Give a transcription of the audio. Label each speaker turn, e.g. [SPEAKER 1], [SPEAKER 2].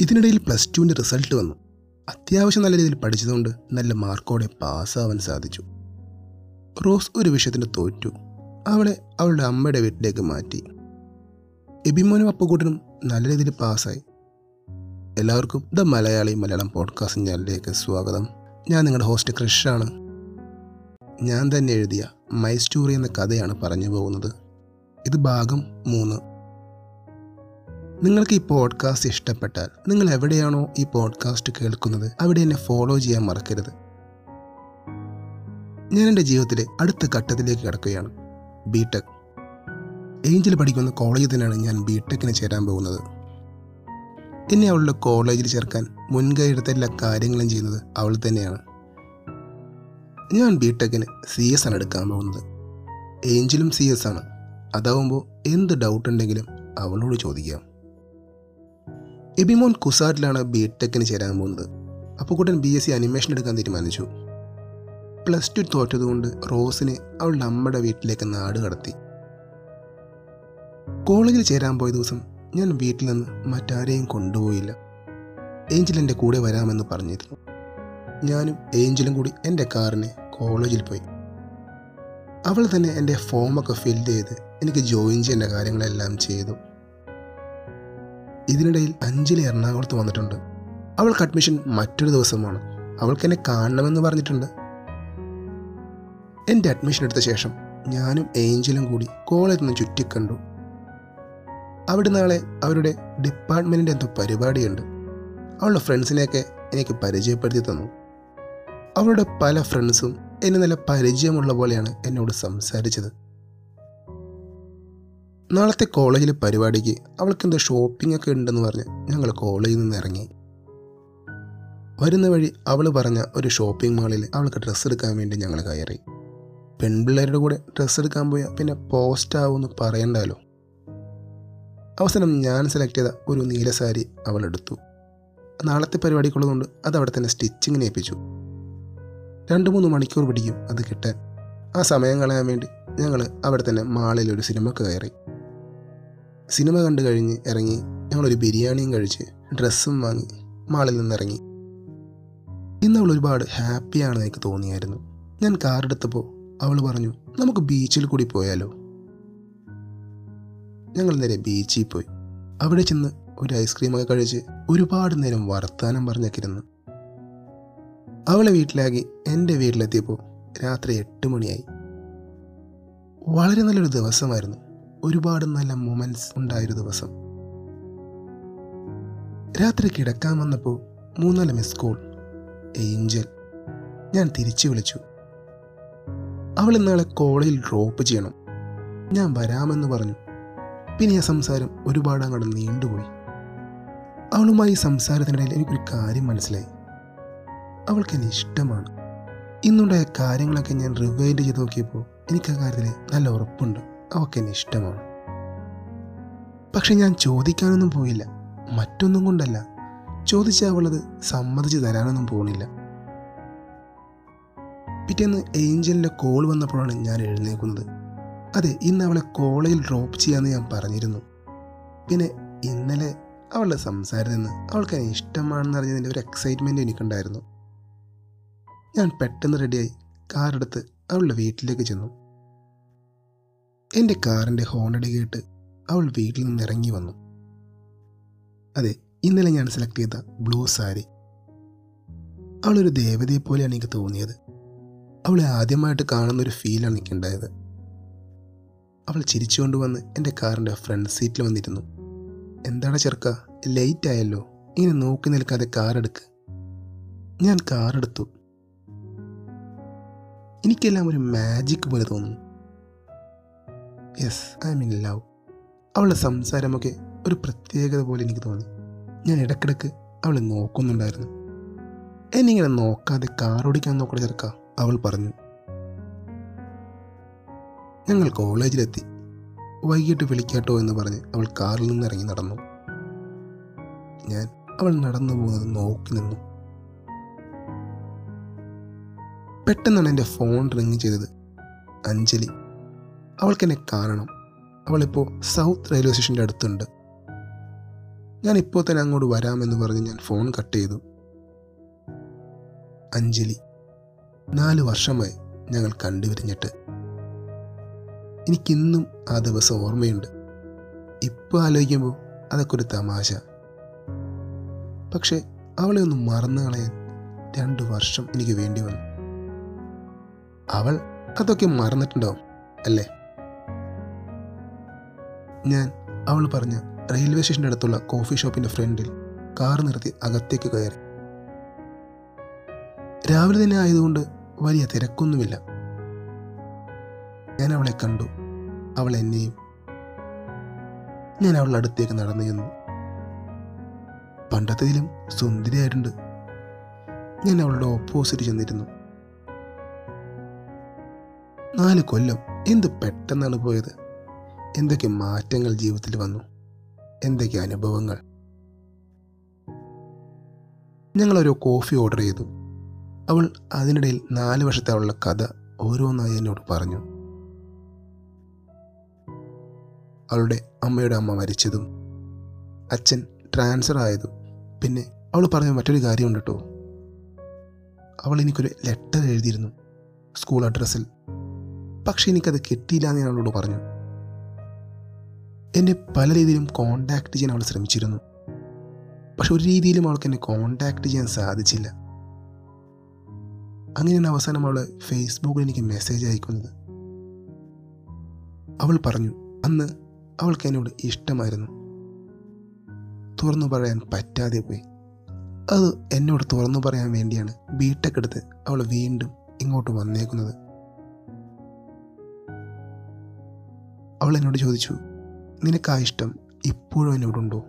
[SPEAKER 1] ഇതിനിടയിൽ പ്ലസ് ടുവിന്റെ റിസൾട്ട് വന്നു. അത്യാവശ്യം നല്ല രീതിയിൽ പഠിച്ചതുകൊണ്ട് നല്ല മാർക്കോടെ പാസ്സാവാൻ സാധിച്ചു. റോസ് ഒരു വിഷയത്തിന് തോറ്റു. അവളെ അവളുടെ അമ്മയുടെ വീട്ടിലേക്ക് മാറ്റി. എബിമോനും അപ്പുകൂട്ടനും നല്ല രീതിയിൽ പാസ്സായി എല്ലാവർക്കും ദ മലയാളി മലയാളം പോഡ്കാസ്റ്റ് ചാനലിലേക്ക് സ്വാഗതം. ഞാൻ നിങ്ങളുടെ ഹോസ്റ്റ് ക്രിഷാണ് ഞാൻ തന്നെ എഴുതിയ മൈ സ്റ്റോറി എന്ന കഥയാണ് പറഞ്ഞു പോകുന്നത്. ഇത് ഭാഗം മൂന്ന്. നിങ്ങൾക്ക് ഈ പോഡ്കാസ്റ്റ് ഇഷ്ടപ്പെട്ടാൽ നിങ്ങൾ എവിടെയാണോ ഈ പോഡ്കാസ്റ്റ് കേൾക്കുന്നത് അവിടെ എന്നെ ഫോളോ ചെയ്യാൻ മറക്കരുത്. ഞാൻ എന്റെ ജീവിതത്തിലെ അടുത്ത ഘട്ടത്തിലേക്ക് കിടക്കുകയാണ്. ബി ടെക് ഏഞ്ചൽ പഠിക്കുന്ന കോളേജിൽ തന്നെയാണ് ഞാൻ ബി ടെക്കിന് ചേരാൻ പോകുന്നത്. എന്നെ അവളുടെ കോളേജിൽ ചേർക്കാൻ മുൻകൈ എടുത്ത എല്ലാ കാര്യങ്ങളും ചെയ്യുന്നത് അവൾ തന്നെയാണ്. ഞാൻ ബി ടെക്കിന് സി എസ് ആണ് എടുക്കാൻ പോകുന്നത്. ഏഞ്ചലും സി എസ് ആണ്. അതാവുമ്പോൾ എന്ത് ഡൗട്ട് ഉണ്ടെങ്കിലും അവളോട് ചോദിക്കാം. എബിമോൻ കുസാറ്റിലാണ് ബി ടെക്കിന് ചേരാൻ പോകുന്നത്. അപ്പോൾ കൂട്ടൻ ബി എസ് സി അനിമേഷൻ എടുക്കാൻ തീരുമാനിച്ചു. പ്ലസ് ടു തോറ്റതുകൊണ്ട് റോസിനെ അവളുടെ അമ്മയുടെ വീട്ടിലേക്ക് നാട് കടത്തി. കോളേജിൽ ചേരാൻ പോയ ദിവസം ഞാൻ വീട്ടിൽ നിന്ന് മറ്റാരെയും കൊണ്ടുപോയില്ല. ഏഞ്ചൽ എന്റെ കൂടെ വരാമെന്ന് പറഞ്ഞിരുന്നു. ഞാനും ഏഞ്ചലും കൂടി എന്റെ കാറിന് കോളേജിൽ പോയി. അവൾ തന്നെ എന്റെ ഫോമൊക്കെ ഫിൽ ചെയ്ത് എനിക്ക് ജോയിൻ ചെയ്യേണ്ട കാര്യങ്ങളെല്ലാം ചെയ്തു. ഇതിനിടയിൽ അഞ്ജലി എറണാകുളത്ത് വന്നിട്ടുണ്ട്. അവൾക്ക് അഡ്മിഷൻ മറ്റൊരു ദിവസമാണ്. അവൾക്ക് എന്നെ കാണണമെന്ന് പറഞ്ഞിട്ടുണ്ട്. എന്റെ അഡ്മിഷൻ എടുത്ത ശേഷം ഞാനും ഏഞ്ചലും കൂടി കോളേജിൽ നിന്ന് ചുറ്റിക്കണ്ടു അവിടെ നാളെ അവരുടെ ഡിപ്പാർട്ട്മെന്റിന്റെ എന്തോ പരിപാടിയുണ്ട്. അവളുടെ ഫ്രണ്ട്സിനെയൊക്കെ എനിക്ക് പരിചയപ്പെടുത്തി തന്നു. അവളുടെ പല ഫ്രണ്ട്സും എന്നെ നല്ല പരിചയമുള്ള പോലെയാണ് എന്നോട് സംസാരിച്ചത്. നാളത്തെ കോളേജിലെ പരിപാടിക്ക് അവൾക്ക് എന്തോ ഷോപ്പിംഗ് ഒക്കെ ഉണ്ടെന്ന് പറഞ്ഞ് ഞങ്ങൾ കോളേജിൽ നിന്ന് ഇറങ്ങി. വരുന്ന വഴി അവൾ പറഞ്ഞ ഒരു ഷോപ്പിംഗ് മാളിൽ അവൾക്ക് ഡ്രസ്സ് എടുക്കാൻ വേണ്ടി ഞങ്ങൾ കയറി. പെൺപിള്ളേരുടെ കൂടെ ഡ്രസ്സ് എടുക്കാൻ പോയാൽ പിന്നെ പോസ്റ്റ് ആവുമെന്ന് പറയണ്ടല്ലോ അവസാനം ഞാൻ സെലക്ട് ചെയ്ത ഒരു നീല സാരി അവൾ എടുത്തു. നാളത്തെ പരിപാടിക്കുള്ളതുകൊണ്ട് അത് അവിടെ തന്നെ സ്റ്റിച്ചിങ്ങിന് ഏൽപ്പിച്ചു. രണ്ട് മൂന്ന് മണിക്കൂർ പിടിക്കും അത് കിട്ടാൻ. ആ സമയം കളയാൻ വേണ്ടി ഞങ്ങൾ അവിടെ തന്നെ മാളിൽ ഒരു സിനിമ കയറി. സിനിമ കണ്ടു കഴിഞ്ഞ് ഇറങ്ങി ഞങ്ങളൊരു ബിരിയാണിയും കഴിച്ച് ഡ്രസ്സും വാങ്ങി മാളിൽ നിന്നിറങ്ങി. ഇന്ന് അവൾ ഒരുപാട് ഹാപ്പിയാണെന്ന് എനിക്ക് തോന്നിയായിരുന്നു. ഞാൻ കാറെടുത്തപ്പോൾ അവൾ പറഞ്ഞു നമുക്ക് ബീച്ചിൽ കൂടി പോയാലോ? ഞങ്ങൾ നേരെ ബീച്ചിൽ പോയി. അവിടെ ചെന്ന് ഒരു ഐസ്ക്രീമൊക്കെ കഴിച്ച് ഒരുപാട് നേരം വർത്താനം പറഞ്ഞൊക്കെ ഇരുന്നു അവളെ വീട്ടിലാക്കി എന്റെ വീട്ടിലെത്തിയപ്പോൾ രാത്രി എട്ട് മണിയായി. വളരെ നല്ലൊരു ദിവസമായിരുന്നു. ഒരുപാട് നല്ല മൊമെന്റ്സ് ഉണ്ടായൊരു ദിവസം. രാത്രി കിടക്കാൻ വന്നപ്പോൾ മൂന്നാൽ മിസ് കോൾ ഏഞ്ചൽ. ഞാൻ തിരിച്ചു വിളിച്ചു. അവൾ ഇന്നാളെ കോളേജിൽ ഡ്രോപ്പ് ചെയ്യണം. ഞാൻ വരാമെന്ന് പറഞ്ഞു. പിന്നെ ആ സംസാരം ഒരുപാട് അങ്ങോട്ട് നീണ്ടുപോയി. അവളുമായി സംസാരത്തിനിടയിൽ എനിക്കൊരു കാര്യം മനസ്സിലായി. അവൾക്ക് എന്നെ ഇഷ്ടമാണ്. ഇന്നുണ്ടായ കാര്യങ്ങളൊക്കെ ഞാൻ റിവൈൻഡ് ചെയ്ത് നോക്കിയപ്പോൾ എനിക്ക് ആ കാര്യത്തിൽ നല്ല ഉറപ്പുണ്ട്. അവൾക്ക് എന്നെ ഇഷ്ടമാണ്. പക്ഷെ ഞാൻ ചോദിക്കാനൊന്നും പോയില്ല. മറ്റൊന്നും കൊണ്ടല്ല. ചോദിച്ച അവളത് സമ്മതിച്ചു തരാനൊന്നും പോണില്ല. പിറ്റേന്ന് ഏഞ്ചലിന്റെ കോൾ വന്നപ്പോഴാണ് ഞാൻ എഴുന്നേക്കുന്നത് അതെ ഇന്ന് അവളെ കോളേജിൽ ഡ്രോപ്പ് ചെയ്യാമെന്ന് ഞാൻ പറഞ്ഞിരുന്നു. പിന്നെ ഇന്നലെ അവളുടെ സംസാരത്തിൽ നിന്ന് അവൾക്ക് എന്നെ ഇഷ്ടമാണെന്ന് അറിഞ്ഞതിന്റെ ഒരു എക്സൈറ്റ്മെന്റ് എനിക്കുണ്ടായിരുന്നു. ഞാൻ പെട്ടെന്ന് റെഡിയായി കാറെടുത്ത് അവളുടെ വീട്ടിലേക്ക് ചെന്നു. എന്റെ കാറിന്റെ ഹോണടി കേട്ട് അവൾ വീട്ടിൽ നിന്ന് ഇറങ്ങി വന്നു. അതെ ഇന്നലെ ഞാൻ സെലക്ട് ചെയ്ത ബ്ലൂ സാരി അവളൊരു ദേവതയെ പോലെയാണ് എനിക്ക് തോന്നിയത്. അവളെ ആദ്യമായിട്ട് കാണുന്ന ഒരു ഫീലാണ് എനിക്കുണ്ടായത്. അവൾ ചിരിച്ചുകൊണ്ട് വന്ന് എന്റെ കാറിന്റെ ഫ്രണ്ട് സീറ്റിൽ വന്നിരുന്നു. എന്താണ് ചെറുക്ക ലേറ്റ് ആയല്ലോ. ഇങ്ങനെ നോക്കി നിൽക്കാതെ കാറെടുക്ക് ഞാൻ കാറെടുത്തു എനിക്കെല്ലാം ഒരു മാജിക് പോലെ തോന്നുന്നു. യെസ് ഐ മീൻ ലവ് അവളുടെ സംസാരമൊക്കെ ഒരു പ്രത്യേകത പോലെ എനിക്ക് തോന്നി. ഞാൻ ഇടക്കിടക്ക് അവളെ നോക്കുന്നുണ്ടായിരുന്നു. എന്നിങ്ങനെ നോക്കാതെ കാർ ഓടിക്കാൻ നോക്കണ ചെറുക്ക അവൾ പറഞ്ഞു. ഞങ്ങൾ കോളേജിലെത്തി. വൈകിട്ട് വിളിക്കാട്ടോ എന്ന് പറഞ്ഞ് അവൾ കാറിൽ നിന്ന് ഇറങ്ങി നടന്നു. ഞാൻ അവൾ നടന്നു പോകുന്നത് നോക്കി നിന്നു. പെട്ടെന്നാണ് എന്റെ ഫോൺ റിങ് ചെയ്തത്. അഞ്ജലി അവൾക്ക് എന്നെ കാണണം. അവളിപ്പോൾ സൗത്ത് റെയിൽവേ സ്റ്റേഷന്റെ അടുത്തുണ്ട്. ഞാൻ ഇപ്പോൾ തന്നെ അങ്ങോട്ട് വരാമെന്ന് പറഞ്ഞ് ഞാൻ ഫോൺ കട്ട് ചെയ്തു. അഞ്ജലി നാല് വർഷമായി ഞങ്ങൾ കണ്ടുപിരിഞ്ഞിട്ട്. എനിക്കിന്നും ആ ദിവസം ഓർമ്മയുണ്ട്. ഇപ്പോൾ ആലോചിക്കുമ്പോൾ അതൊക്കെ ഒരു തമാശ. പക്ഷേ അവളെ ഒന്ന് മറന്നു കളയാൻ രണ്ട് വർഷം എനിക്ക് വേണ്ടി വന്നു. അവൾ അതൊക്കെ മറന്നിട്ടുണ്ടാവും അല്ലേ? ഞാൻ അവൾ പറഞ്ഞ റെയിൽവേ സ്റ്റേഷന്റെ അടുത്തുള്ള കോഫി ഷോപ്പിന്റെ ഫ്രണ്ടിൽ കാർ നിർത്തി അകത്തേക്ക് കയറി. രാവിലെ തന്നെ ആയതുകൊണ്ട് വലിയ തിരക്കൊന്നുമില്ല. ഞാൻ അവളെ കണ്ടു. അവൾ എന്നെയും ഞാൻ അവളുടെ അടുത്തേക്ക് നടന്നു ചെന്നു. പണ്ടത്തേതിലും സുന്ദരിയായിട്ടുണ്ട്. ഞാൻ അവളുടെ ഓപ്പോസിറ്റ് ചെന്നിരുന്നു. നാല് കൊല്ലം എന്ത് പെട്ടെന്നാണ് പോയത്? എന്തൊക്കെ മാറ്റങ്ങൾ ജീവിതത്തിൽ വന്നു? എന്തൊക്കെ അനുഭവങ്ങൾ? ഞങ്ങളൊരു കോഫി ഓർഡർ ചെയ്തു. അവൾ അതിനിടയിൽ നാല് വർഷത്തെ അവളുടെ കഥ ഓരോന്നായി എന്നോട് പറഞ്ഞു. അവളുടെ അമ്മയുടെ അമ്മ മരിച്ചതും അച്ഛൻ ട്രാൻസ്ഫർ ആയതും പിന്നെ അവൾ പറഞ്ഞ മറ്റൊരു കാര്യമുണ്ട് കേട്ടോ അവൾ എനിക്കൊരു ലെറ്റർ എഴുതിയിരുന്നു സ്കൂൾ അഡ്രസ്സിൽ പക്ഷെ എനിക്കത് കിട്ടിയില്ല എന്ന് ഞാൻ അവളോട് പറഞ്ഞു. എന്നെ പല രീതിയിലും കോണ്ടാക്ട് ചെയ്യാൻ അവൾ ശ്രമിച്ചിരുന്നു. പക്ഷെ ഒരു രീതിയിലും അവൾക്ക് എന്നെ കോണ്ടാക്ട് ചെയ്യാൻ സാധിച്ചില്ല. അങ്ങനെയാണ് അവസാനം അവൾ ഫേസ്ബുക്കിൽ എനിക്ക് മെസ്സേജ് അയക്കുന്നത്. അവൾ പറഞ്ഞു അന്ന് അവൾക്ക് എന്നോട് ഇഷ്ടമായിരുന്നു. തുറന്നു പറയാൻ പറ്റാതെ പോയി. അത് എന്നോട് തുറന്നു പറയാൻ വേണ്ടിയാണ് ബിടെക് എടുത്ത് അവൾ വീണ്ടും ഇങ്ങോട്ട് വന്നേക്കുന്നത്. അവൾ എന്നോട് ചോദിച്ചു നിനക്ക് ഇഷ്ടം ഇപ്പോഴും എന്നോടുണ്ടോ